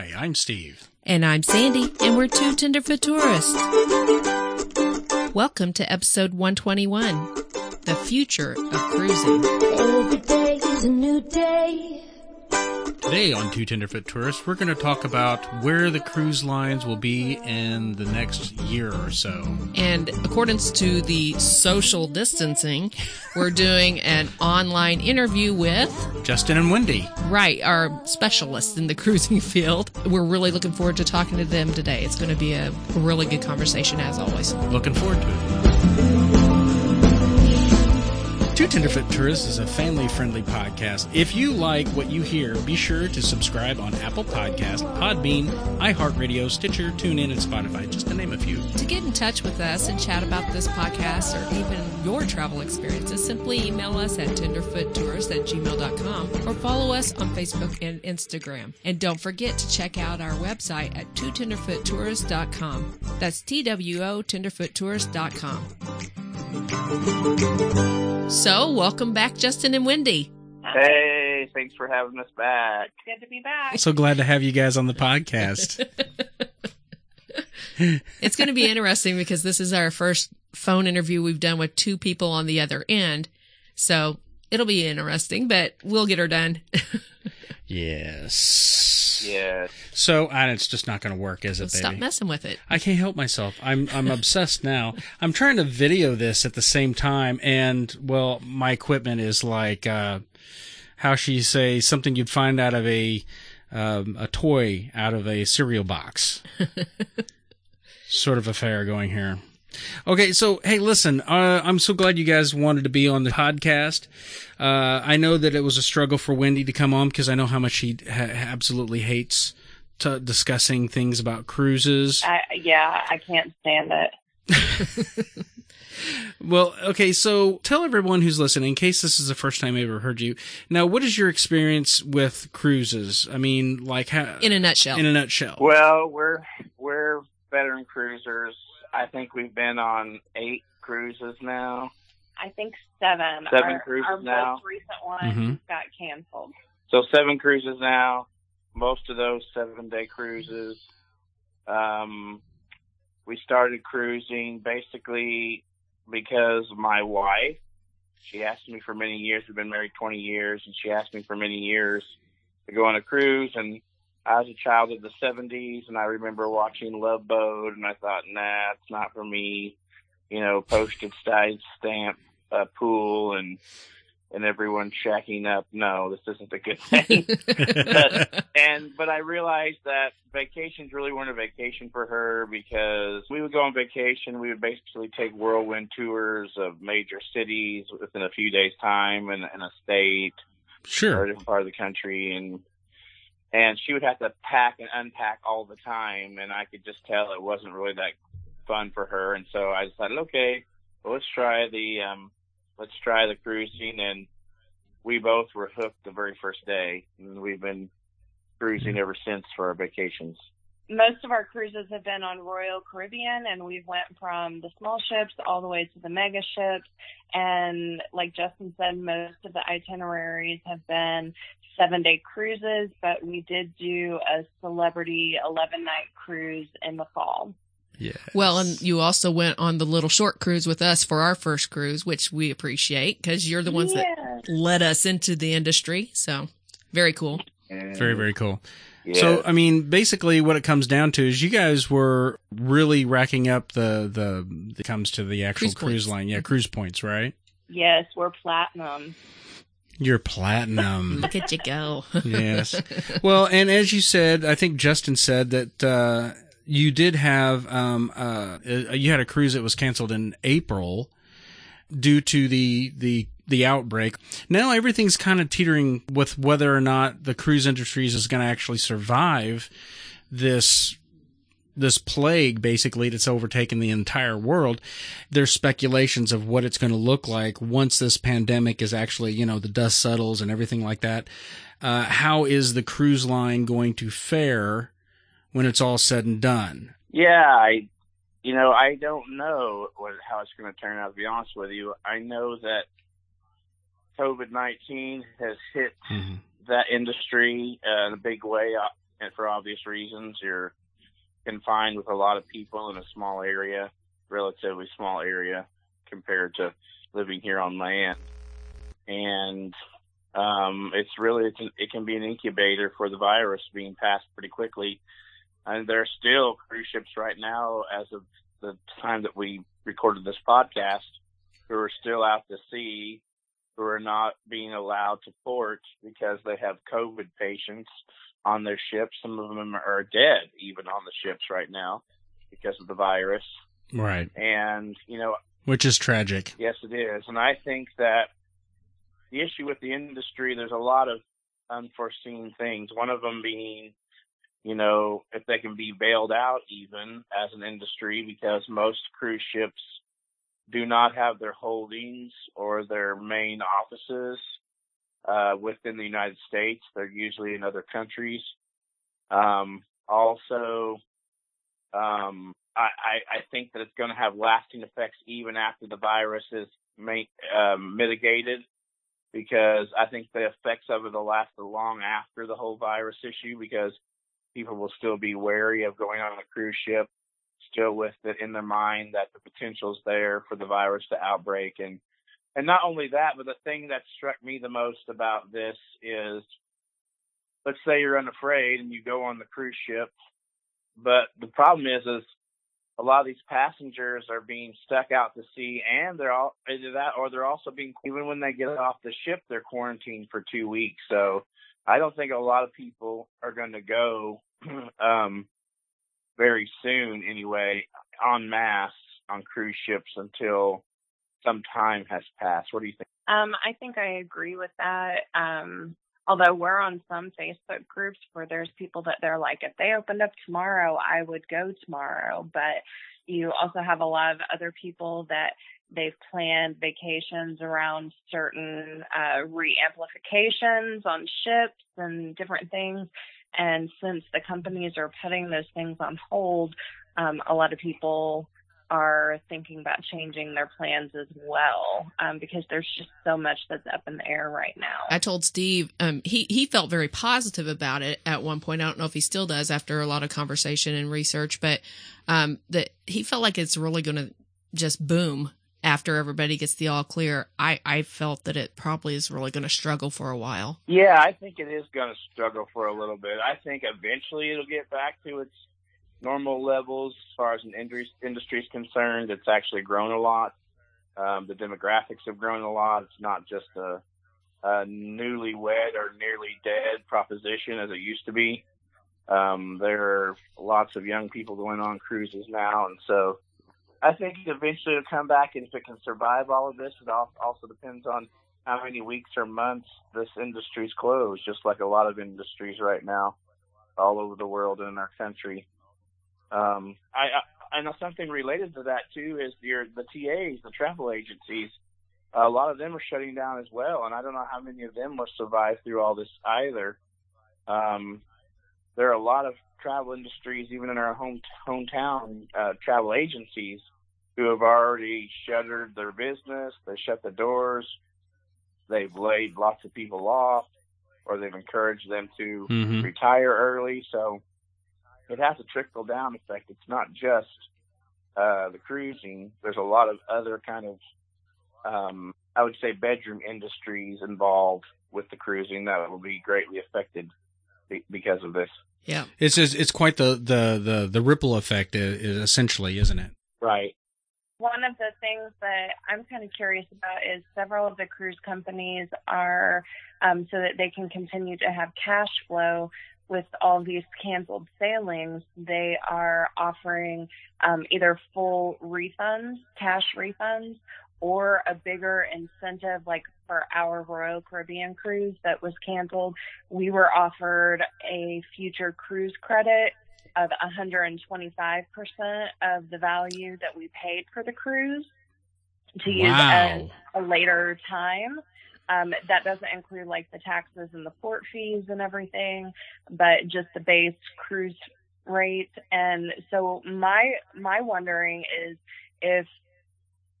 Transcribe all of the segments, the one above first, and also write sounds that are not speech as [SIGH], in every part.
Hi, I'm Steve. And I'm Sandy, and we're two Tenderfoot tourists. Welcome to episode 121 The Future of Cruising. Every day is a new day. Today on Two Tenderfoot Tourists, we're going to talk about where the cruise lines will be in the next year or so. And according to the social distancing, we're doing an online interview with, Justin and Wendy. right, our specialists in the cruising field. We're really looking forward to talking to them today. It's going to be a really good conversation, as always. Looking forward to it. Two Tenderfoot Tourists is a family friendly podcast. If you like what you hear, be sure to subscribe on Apple Podcast, Podbean, iHeartRadio, Stitcher, TuneIn, and Spotify, just to name a few. To get in touch with us and chat about this podcast or even your travel experiences, simply email us at tenderfoottourist at gmail.com or follow us on Facebook and Instagram. And don't forget to check out our website at twotenderfoottourist.com. That's T-W-O tenderfoottourist.com. So, welcome back, Justin and Wendy. Hey, thanks for having us back. Good to be back. So glad to have you guys on the podcast. [LAUGHS] It's going to be interesting because this is our first phone interview we've done with two people on the other end. So it'll be interesting, but we'll get her done. [LAUGHS] yes. Yeah. So, and it's just not going to work, is it, Stop baby? messing with it. I can't help myself. I'm I'm obsessed now. I'm trying to video this at the same time, and well, my equipment is like uh, how she say something you'd find out of a um, a toy out of a cereal box. [LAUGHS] sort of affair going here. Okay, so hey, listen, uh, I'm so glad you guys wanted to be on the podcast. Uh, I know that it was a struggle for Wendy to come on because I know how much she ha- absolutely hates t- discussing things about cruises. I, yeah, I can't stand it. [LAUGHS] Well, okay, so tell everyone who's listening, in case this is the first time I ever heard you. Now, what is your experience with cruises? I mean, like, how, In a nutshell. in a nutshell. Well, we're we're veteran cruisers. I think we've been on eight cruises now. I think seven. Seven our, cruises our now. Our most recent one Mhm. got canceled. So seven cruises now. Most of those seven day cruises. Um, we started cruising basically because my wife. She asked me for many years. We've been married 20 years, and she asked me for many years to go on a cruise. And I was a child of the 70s, and I remember watching Love Boat, and I thought, nah, it's not for me. You know, postage stamp uh, pool and and everyone shacking up. No, this isn't a good [LAUGHS] thing. but, and but I realized that vacations really weren't a vacation for her because we would go on vacation. We would basically take whirlwind tours of major cities within a few days' time and, and a state sure, or a different part of the country and and she would have to pack and unpack all the time and I could just tell it wasn't really that fun for her. And so I decided okay well, let's try the um let's try the cruising. And we both were hooked the very first day and we've been cruising ever since for our vacations. Most of our cruises have been on Royal Caribbean, and we've went from the small ships all the way to the mega ships. And like Justin said, most of the itineraries have been seven day cruises, but we did do a celebrity 11 night cruise in the fall. Yeah. well, and you also went on the little short cruise with us for our first cruise, which we appreciate because you're the ones that led us into the industry. So very cool. Very, very cool. yeah, So, I mean, basically, what it comes down to is you guys were really racking up the the that comes to the actual Cruise cruise, line, yeah, cruise points, right? Yes, we're platinum. You're platinum. [LAUGHS] Look at you go. [LAUGHS] yes. Well, and as you said, I think Justin said that uh, you did have um, uh, uh, you had a cruise that was canceled in April due to the the the outbreak. Now everything's kind of teetering with whether or not the cruise industries is going to actually survive this this plague basically that's overtaken the entire world. There's speculations of what it's going to look like once this pandemic is actually, you know, the dust settles and everything like that. Uh, how is the cruise line going to fare when it's all said and done? Yeah, I, you know, I don't know what how it's going to turn out. To be honest with you, I know that COVID nineteen has hit Mm-hmm. that industry uh, in a big way. Uh, and for obvious reasons. You're confined with a lot of people in a small area, relatively small area compared to living here on land. And um, it's really it can, it can be an incubator for the virus being passed pretty quickly. And there are still cruise ships right now, as of the time that we recorded this podcast, who are still out to sea, who are not being allowed to port because they have COVID patients on their ships. Some of them are dead even on the ships right now because of the virus. Right. And, you know, Which is tragic. Yes, it is. And I think that the issue with the industry, there's a lot of unforeseen things. One of them being, you know, if they can be bailed out even as an industry, because most cruise ships do not have their holdings or their main offices uh, within the United States. They're usually in other countries. Um, also, um, I, I, I think that it's going to have lasting effects even after the virus is ma- um, mitigated because I think the effects of it will last long after the whole virus issue because people will still be wary of going on a cruise ship, still with it in their mind that the potential is there for the virus to outbreak. And, and not only that, but the thing that struck me the most about this is, let's say you're unafraid and you go on the cruise ship, but the problem is, is a lot of these passengers are being stuck out to sea and they're all either that or they're also being even when they get off the ship they're quarantined for two weeks. So i don't think a lot of people are going to go [CLEARS THROAT] um very soon anyway en masse on cruise ships until some time has passed what do you think Um, I think I agree with that. Um, although we're on some Facebook groups where there's people that they're like, if they opened up tomorrow, I would go tomorrow. But you also have a lot of other people that they've planned vacations around certain uh, re-amplifications on ships and different things. And since the companies are putting those things on hold, um, a lot of people are thinking about changing their plans as well um, because there's just so much that's up in the air right now. I told Steve um, he he felt very positive about it at one point. I don't know if he still does after a lot of conversation and research, but um, that he felt like it's really going to just boom after everybody gets the all clear. I I felt that it probably is really going to struggle for a while. Yeah, I think it is going to struggle for a little bit. I think eventually it'll get back to its normal levels as far as an industry is concerned. It's actually grown a lot. Um, the demographics have grown a lot. It's not just a, a newlywed or nearly dead proposition as it used to be. Um, there are lots of young people going on cruises now, and so I think eventually it'll come back. And if it can survive all of this, it also depends on how many weeks or months this industry's closed, just like a lot of industries right now all over the world and in our country. Um, I, I, I know something related to that too is your the TAs, the travel agencies. A lot of them are shutting down as well, and I don't know how many of them will survive through all this either. Um, there are a lot of travel industries, even in our home hometown, uh, travel agencies who have already shuttered their business. They shut the doors. They've laid lots of people off, or they've encouraged them to Mhm. retire early. So it has a trickle down effect. It's not just uh, the cruising. There's a lot of other kind of, um, I would say, bedroom industries involved with the cruising that will be greatly affected be- because of this. Yeah. It's just, it's quite the, the, the, the ripple effect, is essentially, isn't it? Right. One of the things that I'm kind of curious about is several of the cruise companies are, um, so that they can continue to have cash flow with all these canceled sailings, they are offering um, either full refunds, cash refunds, or a bigger incentive like for our Royal Caribbean cruise that was canceled. We were offered a future cruise credit of 125% of the value that we paid for the cruise to use Wow. at a later time. Um, that doesn't include like the taxes and the port fees and everything, but just the base cruise rate. And so my my wondering is if,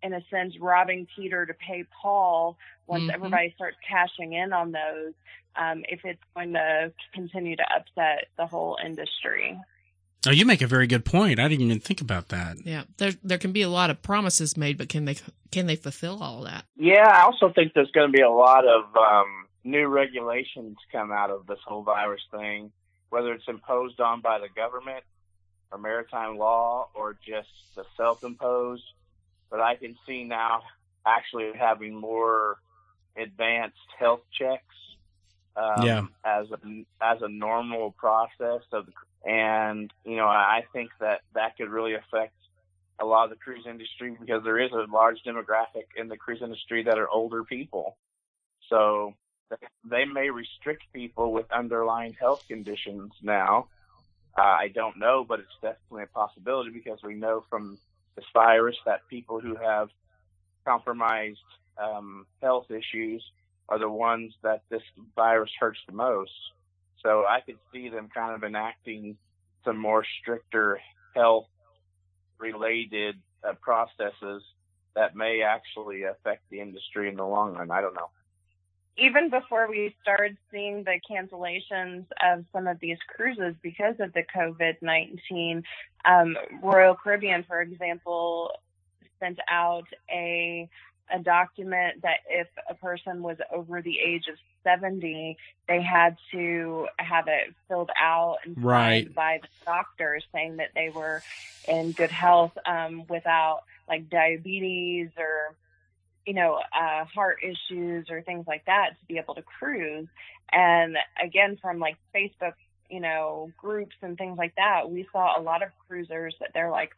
in a sense, robbing Peter to pay Paul once Mhm. everybody starts cashing in on those, um, if it's going to continue to upset the whole industry. Oh, you make a very good point. I didn't even think about that. Yeah, there there can be a lot of promises made, but can they can they fulfill all that? Yeah, I also think there's going to be a lot of um, new regulations come out of this whole virus thing, whether it's imposed on by the government or maritime law or just the self-imposed. But I can see now actually having more advanced health checks um, Yeah. as a as a normal process of the, and you know I think that that could really affect a lot of the cruise industry because there is a large demographic in the cruise industry that are older people. So they may restrict people with underlying health conditions now. Uh, I don't know, but it's definitely a possibility because we know from this virus that people who have compromised um, health issues are the ones that this virus hurts the most. So I could see them kind of enacting some more stricter health related uh, processes that may actually affect the industry in the long run. I don't know. even before we started seeing the cancellations of some of these cruises because of the COVID 19, um, Royal Caribbean, for example, sent out a a document that if a person was over the age of 70, they had to have it filled out and signed Right. by the doctor saying that they were in good health um, without like diabetes or you know, uh, heart issues or things like that to be able to cruise. And again, from like Facebook, you know, groups and things like that, we saw a lot of cruisers that they're like,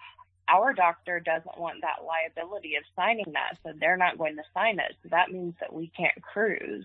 our doctor doesn't want that liability of signing that, so they're not going to sign it. So that means that we can't cruise.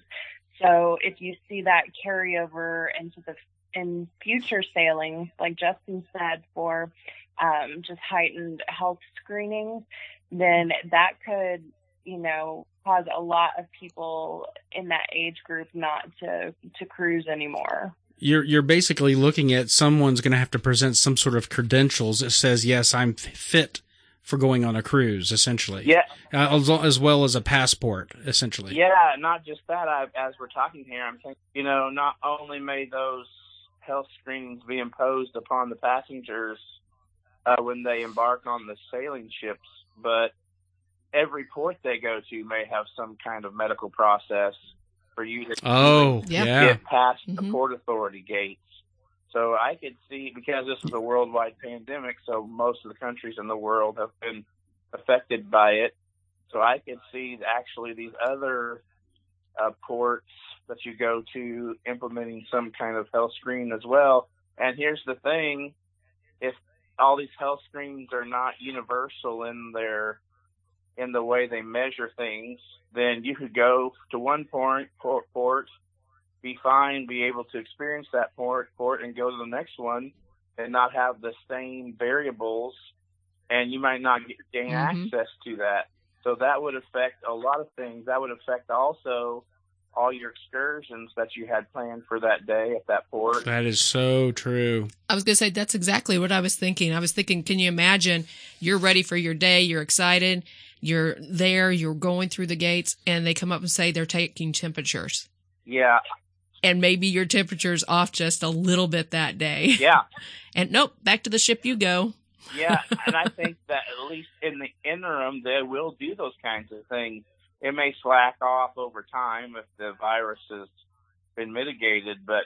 So if you see that carryover into the in future sailings, like Justin said, for um, just heightened health screenings, then that could you know, cause a lot of people in that age group not to to cruise anymore. You're you're basically looking at someone's going to have to present some sort of credentials that says yes, I'm fit for going on a cruise, essentially. Yeah, Uh, as, well- as well as a passport, essentially. Yeah, not just that. I, as we're talking here, I'm thinking, you know, not only may those health screenings be imposed upon the passengers uh, when they embark on the sailing ships, but every port they go to may have some kind of medical process for you to Oh, Yep. yeah. get past the Mhm. port authority gates. So I could see because this is a worldwide pandemic, so most of the countries in the world have been affected by it. So I could see actually these other uh, ports that you go to implementing some kind of health screen as well. And here's the thing: if all these health screens are not universal in their in the way they measure things, then you could go to one port, port, port be fine, be able to experience that port, port, and go to the next one, and not have the same variables, and you might not get, gain Mhm. access to that. So that would affect a lot of things. That would affect also all your excursions that you had planned for that day at that port. That is so true. I was going to say that's exactly what I was thinking. I was thinking, can you imagine you're ready for your day, you're excited, you're there, you're going through the gates, and they come up and say they're taking temperatures. Yeah, And maybe your temperature's off just a little bit that day. [LAUGHS] yeah. And nope, back to the ship you go. [LAUGHS] Yeah, and I think that at least in the interim, they will do those kinds of things. It may slack off over time if the virus has been mitigated, but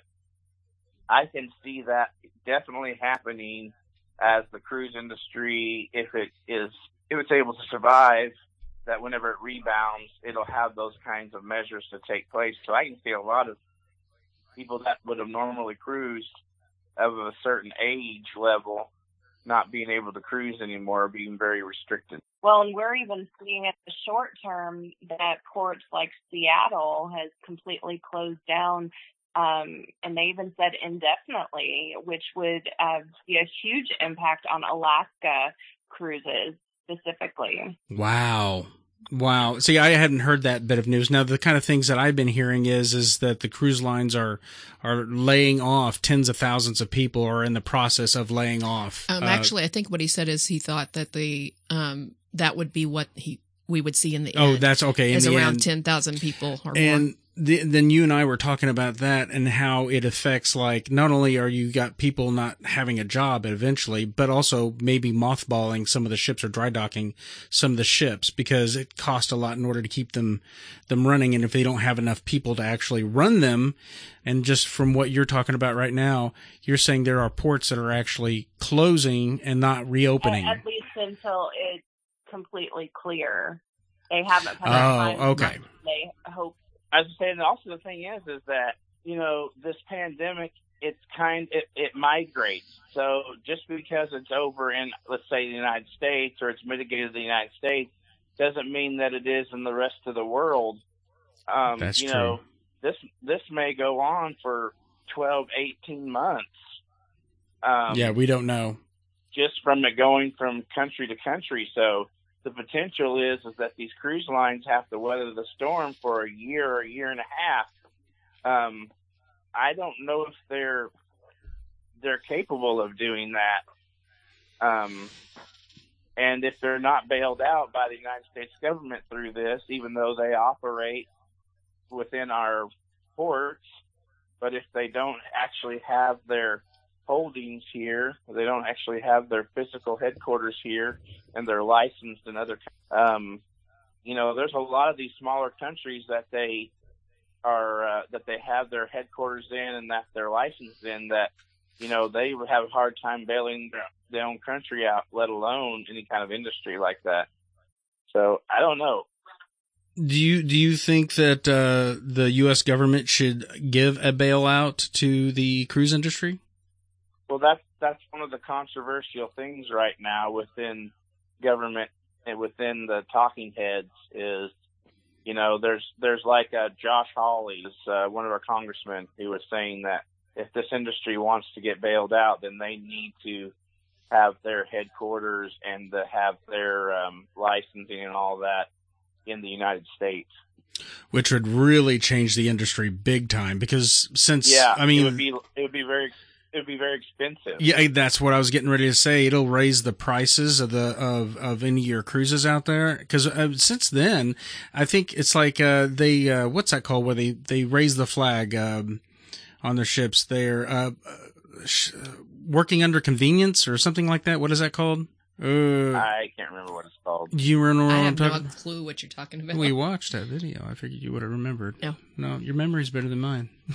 I can see that definitely happening as the cruise industry, if it is, if it's able to survive, that whenever it rebounds, it'll have those kinds of measures to take place. So I can see a lot of people that would have normally cruised of a certain age level not being able to cruise anymore, being very restricted. Well, and we're even seeing in the short term that ports like Seattle has completely closed down, um, and they even said indefinitely, which would uh, be a huge impact on Alaska cruises specifically. Wow. Wow. See, I hadn't heard that bit of news. Now, the kind of things that I've been hearing is is that the cruise lines are are laying off tens of thousands of people, or in the process of laying off. Um, Uh, actually, I think what he said is he thought that the um, that would be what he we would see in the oh, end. that's okay. In is around end. ten thousand people or more. The, then you and I were talking about that and how it affects like not only are you got people not having a job eventually, but also maybe mothballing some of the ships or dry docking some of the ships because it costs a lot in order to keep them them running. And if they don't have enough people to actually run them, and just from what you're talking about right now, you're saying there are ports that are actually closing and not reopening. At, at least until it's completely clear. They haven't put Oh, okay. They hope I was saying, also the thing is, is that you know this pandemic, it's kind, it, it migrates. So just because it's over in, let's say, the United States or it's mitigated in the United States, doesn't mean that it is in the rest of the world. Um, That's you true. know, this this may go on for 12, 18 months. Um, yeah, we don't know. just from it going from country to country. So the potential is is that these cruise lines have to weather the storm for a year or a year and a half. Um, I don't know if they're they're capable of doing that. Um, and if they're not bailed out by the United States government through this, even though they operate within our ports, but if they don't actually have their holdings here, they don't actually have their physical headquarters here, and they're licensed in other. Um, you know, there's a lot of these smaller countries that they are uh, that they have their headquarters in and that they're licensed in that you know they would have a hard time bailing their, their own country out, let alone any kind of industry like that. So I don't know. Do you do you think that uh, the U.S. government should give a bailout to the cruise industry? Well, that's that's one of the controversial things right now within government and within the talking heads is, you know, there's there's like uh, Josh Hawley, uh, one of our congressmen, who was saying that if this industry wants to get bailed out, then they need to have their headquarters and to have their um, licensing and all that in the United States. Which would really change the industry big time because since Yeah, I mean it would be it would be very it would be very expensive. Yeah, that's what I was getting ready to say. It'll raise the prices of the of of any of your cruises out there because uh, since then, I think it's like uh, they uh, what's that called where they they raise the flag um, on their ships. They're uh, uh, sh- working under convenience or something like that. What is that called? Uh, I can't remember what it's called. do you remember what I I'm have no clue what you're talking about. We watched that video. I figured you would have remembered. No. No, your memory's better than mine. [LAUGHS]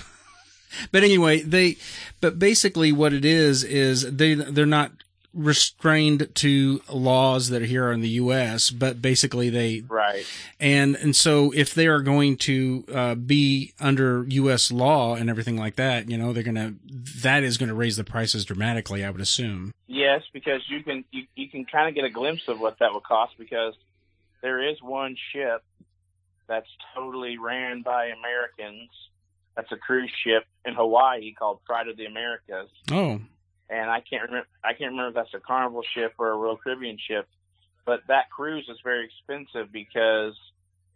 but anyway, they, but basically what it is, is they, they're not restrained to laws that are here in the U.S., but basically they, Right. and, and so if they are going to, uh, be under U.S. law and everything like that, you know, they're gonna, that is gonna raise the prices dramatically, I would assume. Yes, because you can you, you can kind of get a glimpse of what that would cost because there is one ship that's totally ran by Americans. That's a cruise ship in Hawaii called Pride of the Americas, Oh, and I can't remember I can't remember if that's a Carnival ship or a Royal Caribbean ship, but that cruise is very expensive because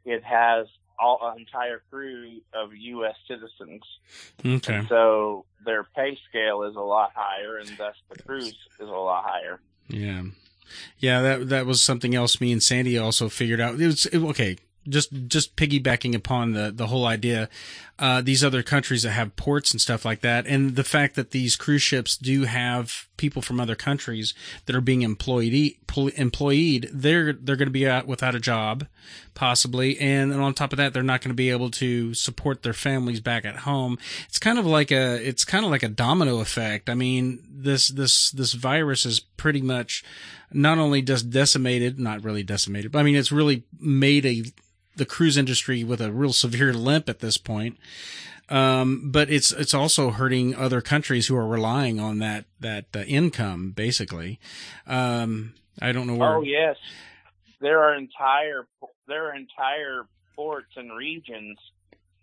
it has all an entire crew of U.S. citizens. okay. And so their pay scale is a lot higher, and thus the cruise is a lot higher. Yeah. Yeah, that that was something else me and Sandy also figured out. It was it- okay. Just just piggybacking upon the the whole idea, uh, these other countries that have ports and stuff like that, and the fact that these cruise ships do have people from other countries that are being employed employed, they're they're going to be out without a job, possibly, and, and on top of that, they're not going to be able to support their families back at home. It's kind of like a it's kind of like a domino effect. I mean, this this this virus is pretty much not only just decimated, not really decimated, but I mean, it's really made a the cruise industry with a real severe limp at this point. Um, but it's it's also hurting other countries who are relying on that that uh, income, basically. Um, I don't know where. Oh yes, there are entire there are entire ports and regions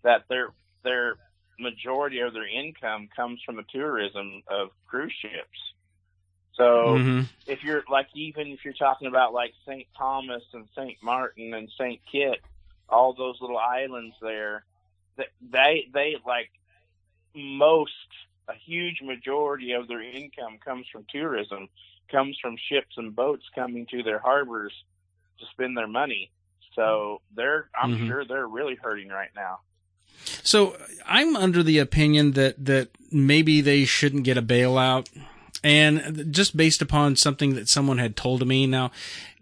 that their their majority of their income comes from the tourism of cruise ships. So Mhm. if you're like even if you're talking about like St. Thomas and St. Martin and St. Kitts, all those little islands there, th- they they like most a huge majority of their income comes from tourism, comes from ships and boats coming to their harbors to spend their money. So they're I'm Mhm. sure they're really hurting right now. So I'm under the opinion that that maybe they shouldn't get a bailout, and just based upon something that someone had told me. Now,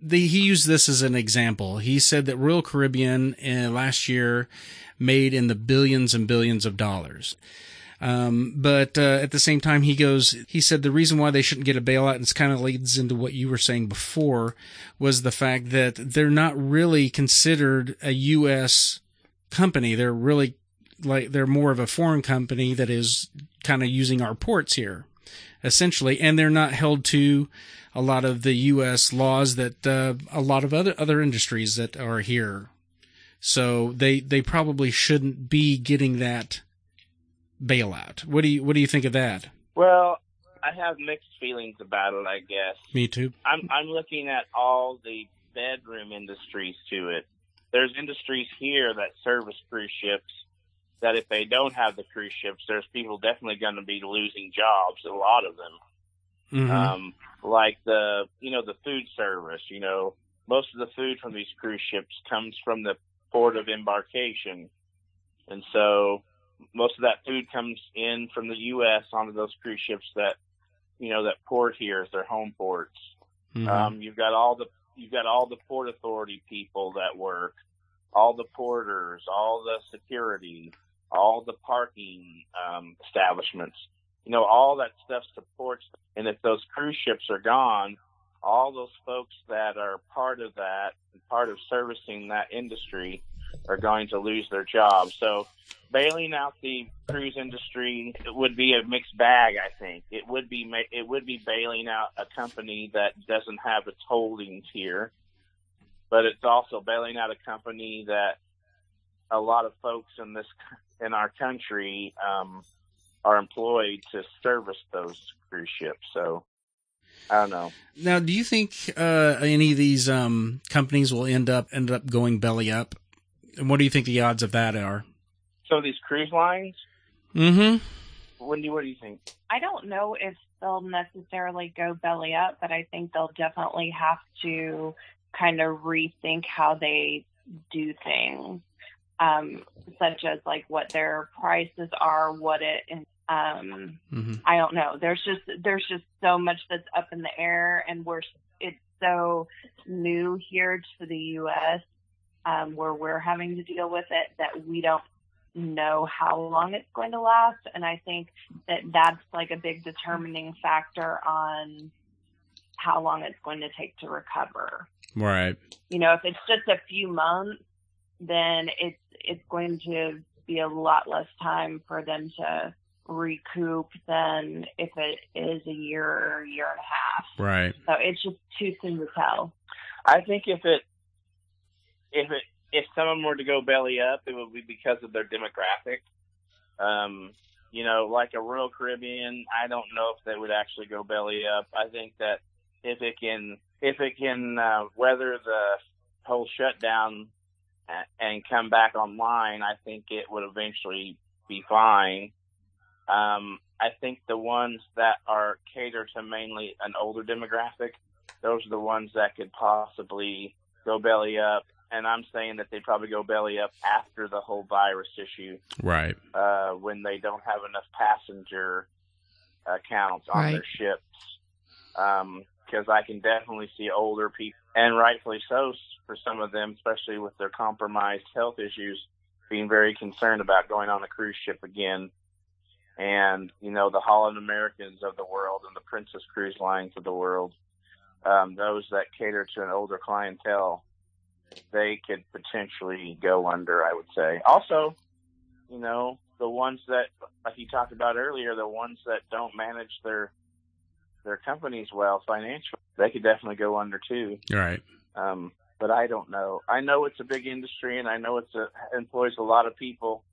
the, he used this as an example. He said that Royal Caribbean uh, last year made in the billions and billions of dollars. Um, but uh, at the same time, he goes. He said the reason why they shouldn't get a bailout, and this kind of leads into what you were saying before, was the fact that they're not really considered a U.S. company. They're really like they're more of a foreign company that is kind of using our ports here, essentially, and they're not held to a lot of the U.S. laws that uh, a lot of other other industries that are here. So they they probably shouldn't be getting that bailout. What do you what do you think of that? Well, I have mixed feelings about it. I guess Me too. I'm I'm looking at all the bedroom industries to it. There's industries here that service cruise ships that if they don't have the cruise ships, there's people definitely going to be losing jobs. A lot of them, Mhm. um, like the you know the food service. You know, most of the food from these cruise ships comes from the port of embarkation, and so most of that food comes in from the U.S. onto those cruise ships that you know that port here is their home ports. Mhm. Um, you've got all the you've got all the port authority people that work, all the porters, all the security, all the parking um, establishments. You know, all that stuff supports. And if those cruise ships are gone, all those folks that are part of that, part of servicing that industry, are going to lose their jobs. So bailing out the cruise industry would be a mixed bag. I think it would be it would be bailing out a company that doesn't have its holdings here, but it's also bailing out a company that a lot of folks in this in our country um, are employed to service those cruise ships. So I don't know. Now, do you think uh, any of these um, companies will end up end up going belly up? And what do you think the odds of that are? So these cruise lines, Mm-hmm. Wendy, what do you think? I don't know if they'll necessarily go belly up, but I think they'll definitely have to kind of rethink how they do things, um, such as like what their prices are, what it, um, Mm-hmm. I don't know. There's just there's just so much that's up in the air, and we're it's so new here to the U.S. Um, where we're having to deal with it that we don't know how long it's going to last, and I think that that's like a big determining factor on how long it's going to take to recover. Right. You know, if it's just a few months, then it's it's going to be a lot less time for them to recoup than if it is a year or a year and a half. Right. So it's just too soon to tell. I think if it if it if someone were to go belly up, it would be because of their demographic. Um, you know, like a Royal Caribbean, I don't know if they would actually go belly up. I think that if it can if it can uh, weather the whole shutdown a- and come back online, I think it would eventually be fine. Um, I think the ones that are catered to mainly an older demographic, those are the ones that could possibly go belly up. And I'm saying that they probably go belly up after the whole virus issue, Right. uh, when they don't have enough passenger uh, counts on Right. their ships. Because I can definitely see older people, and rightfully so, s- for some of them, especially with their compromised health issues, being very concerned about going on a cruise ship again. And you know the Holland Americans of the world and the Princess Cruise Lines of the world, um, those that cater to an older clientele, they could potentially go under. I would say. Also, you know the ones that, like you talked about earlier, the ones that don't manage their their companies well financially, they could definitely go under too. Right. Um, but I don't know. I know it's a big industry, and I know it's a, employs a lot of people,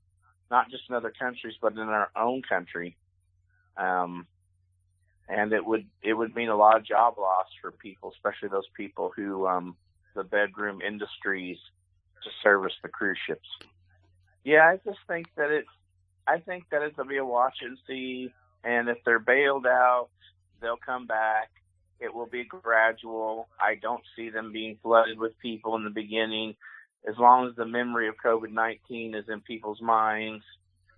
not just in other countries, but in our own country. Um, and it would it would mean a lot of job loss for people, especially those people who um, the bedroom industries to service the cruise ships. Yeah, I just think that it's I think that it'll be a watch and see, and if they're bailed out, they'll come back it will be gradual. I don't see them being flooded with people in the beginning. as long as the memory of COVID 19 is in people's minds,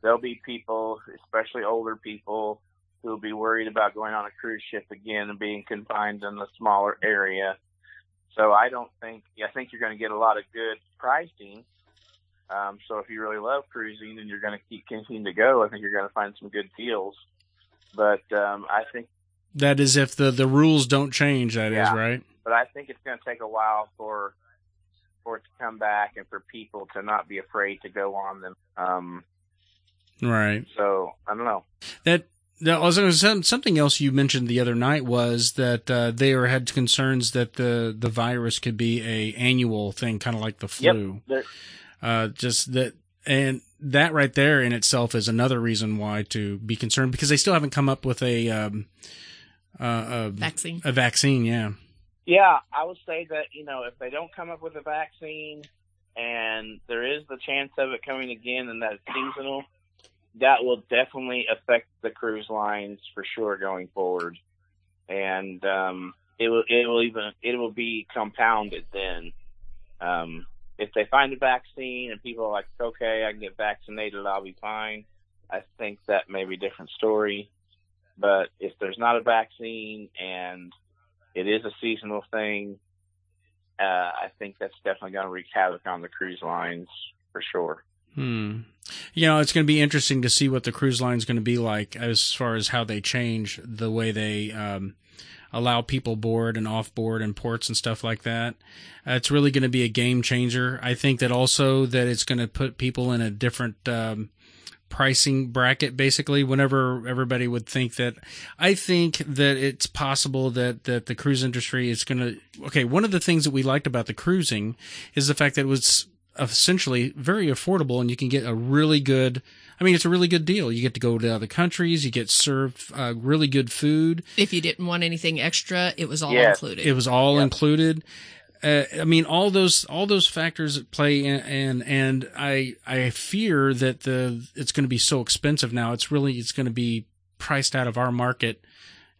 there'll be people, especially older people, who will be worried about going on a cruise ship again and being confined in a smaller area. So I don't think, I think you're going to get a lot of good pricing. Um, so if you really love cruising and you're going to keep continuing to go, I think you're going to find some good deals. But um, I think, That is if the the rules don't change. That is Yeah. right. but I think it's going to take a while for for it to come back and for people to not be afraid to go on them. Um, Right. so I don't know. That that was was some- something else you mentioned the other night was that uh, they were had concerns that the the virus could be a annual thing, kind of like the flu. There- Uh, just that, and that right there in itself is another reason why to be concerned because they still haven't come up with a um, uh, a, Vaccine. a vaccine. Yeah. Yeah, I would say that you know if they don't come up with a vaccine, and there is the chance of it coming again, and that it's seasonal, that will definitely affect the cruise lines for sure going forward, and um, it will it will even it will be compounded then. Um, if they find a vaccine and people are like, okay, I can get vaccinated, I'll be fine. I think that may be a different story. But if there's not a vaccine and it is a seasonal thing. Uh, I think that's definitely going to wreak havoc on the cruise lines for sure. Hmm. You know, it's going to be interesting to see what the cruise line is going to be like as far as how they change the way they um, allow people board and off board and ports and stuff like that. Uh, it's really going to be a game changer. I think that also that it's going to put people in a different um, pricing bracket. Basically, whenever everybody would think that, I think that it's possible that that the cruise industry is going to. Okay, one of the things that we liked about the cruising is the fact that it was essentially very affordable and you can get a really good I mean, it's a really good deal. You get to go to other countries. You get served uh, really good food. If you didn't want anything extra, it was all Yes. included. It was all Yep. included. Uh, I mean, all those all those factors at play, in, and and I I fear that the it's going to be so expensive now. It's really it's going to be priced out of our market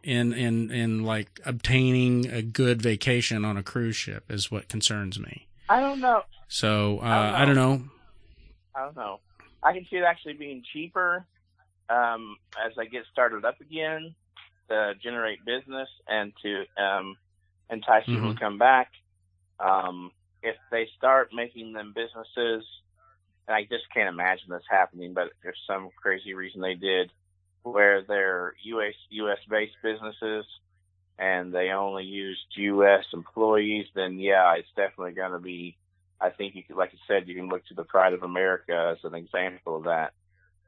in in in like obtaining a good vacation on a cruise ship is what concerns me. I don't know. So uh, I I don't don't know. I don't know. I can see it actually being cheaper um, as I get started up again to generate business and to um, entice people Mhm. to come back. Um, if they start making them businesses, I just can't imagine this happening, but there's some crazy reason they did, where they're U.S. U.S. based businesses and they only used U.S. employees, then yeah, it's definitely going to be. I think you could, like you said, you can look to the Pride of America as an example of that.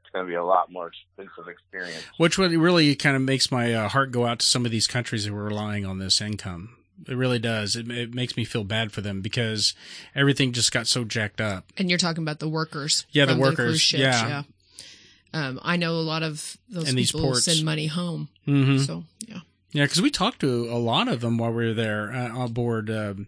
It's going to be a lot more expensive experience. Which really kind of makes my uh, heart go out to some of these countries that were relying on this income. It really does. It, it makes me feel bad for them because everything just got so jacked up. and you're talking about the workers. Yeah, the workers, ships, yeah. yeah. Um, I know a lot of those And people send money home. Mm-hmm. So yeah, Yeah, because we talked to a lot of them while we were there uh, on board um,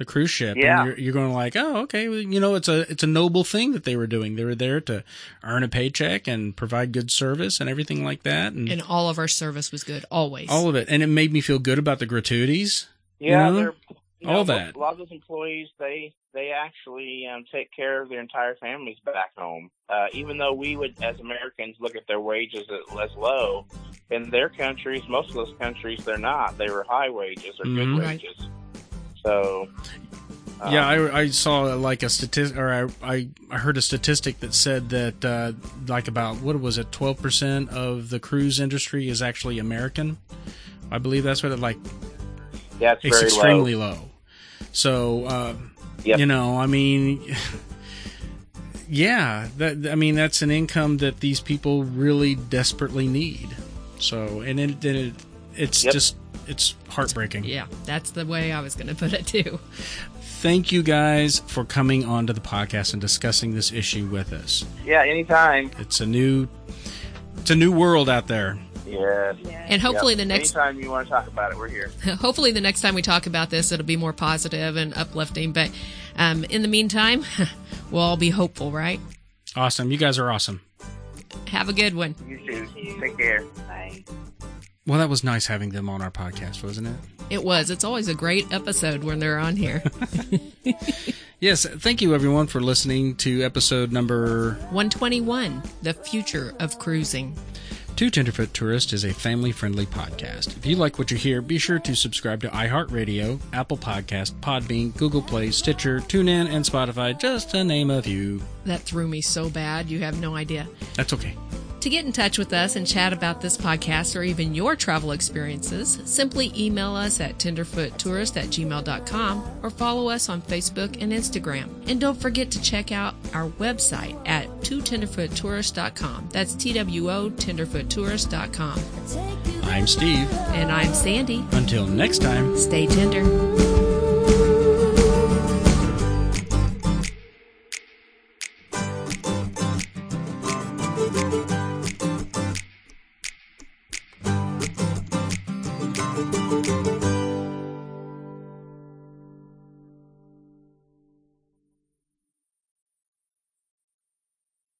the cruise ship. Yeah. and you're, you're going like, oh, okay, well, you know, it's a it's a noble thing that they were doing. They were there to earn a paycheck and provide good service and everything like that, and, and all of our service was good always. all of it. And it made me feel good about the gratuities. Yeah, You know? they're you All know, that. A lot of those employees, they they actually um, take care of their entire families back home. Uh, even though we would, as Americans, look at their wages as, as low, in their countries, most of those countries, they're not. They were high wages or Mhm. good Right. So. um, Yeah, I, I saw like a statistic, or I, I I heard a statistic that said that uh, like about what was it, twelve percent of the cruise industry is actually American. I believe that's what it like. yeah, it's It's very extremely low. low. So uh, Yep. you know, I mean, yeah, that I mean that's an income that these people really desperately need. So and it, it it's Yep. just it's heartbreaking. yeah, that's the way I was going to put it too. Thank you guys for coming onto the podcast and discussing this issue with us. Yeah, anytime. It's a new it's a new world out there. Yes. And hopefully Yep. the next time you want to talk about it, we're here. [LAUGHS] hopefully the next time we talk about this it'll be more positive and uplifting but um, in the meantime [LAUGHS] we'll all be hopeful right Awesome. You guys are awesome. have a good one You too. Take care. Bye. Well, that was nice having them on our podcast, wasn't it? it was it's always a great episode when they're on here [LAUGHS] Yes, thank you everyone for listening to episode number 121 The Future of Cruising. Two Tenderfoot Tourist is a family friendly podcast. If you like what you hear, be sure to subscribe to iHeartRadio, Apple Podcast, Podbean, Google Play, Stitcher, TuneIn, and Spotify, just to name a few. That threw me so bad, you have no idea. That's okay. To get in touch with us and chat about this podcast or even your travel experiences, simply email us at tenderfoottourist at gmail.com or follow us on Facebook and Instagram. And don't forget to check out our website at twotenderfoottourist.com. That's T-W-O tenderfoottourist.com. I'm Steve. And I'm Sandy. Until next time. Stay tender.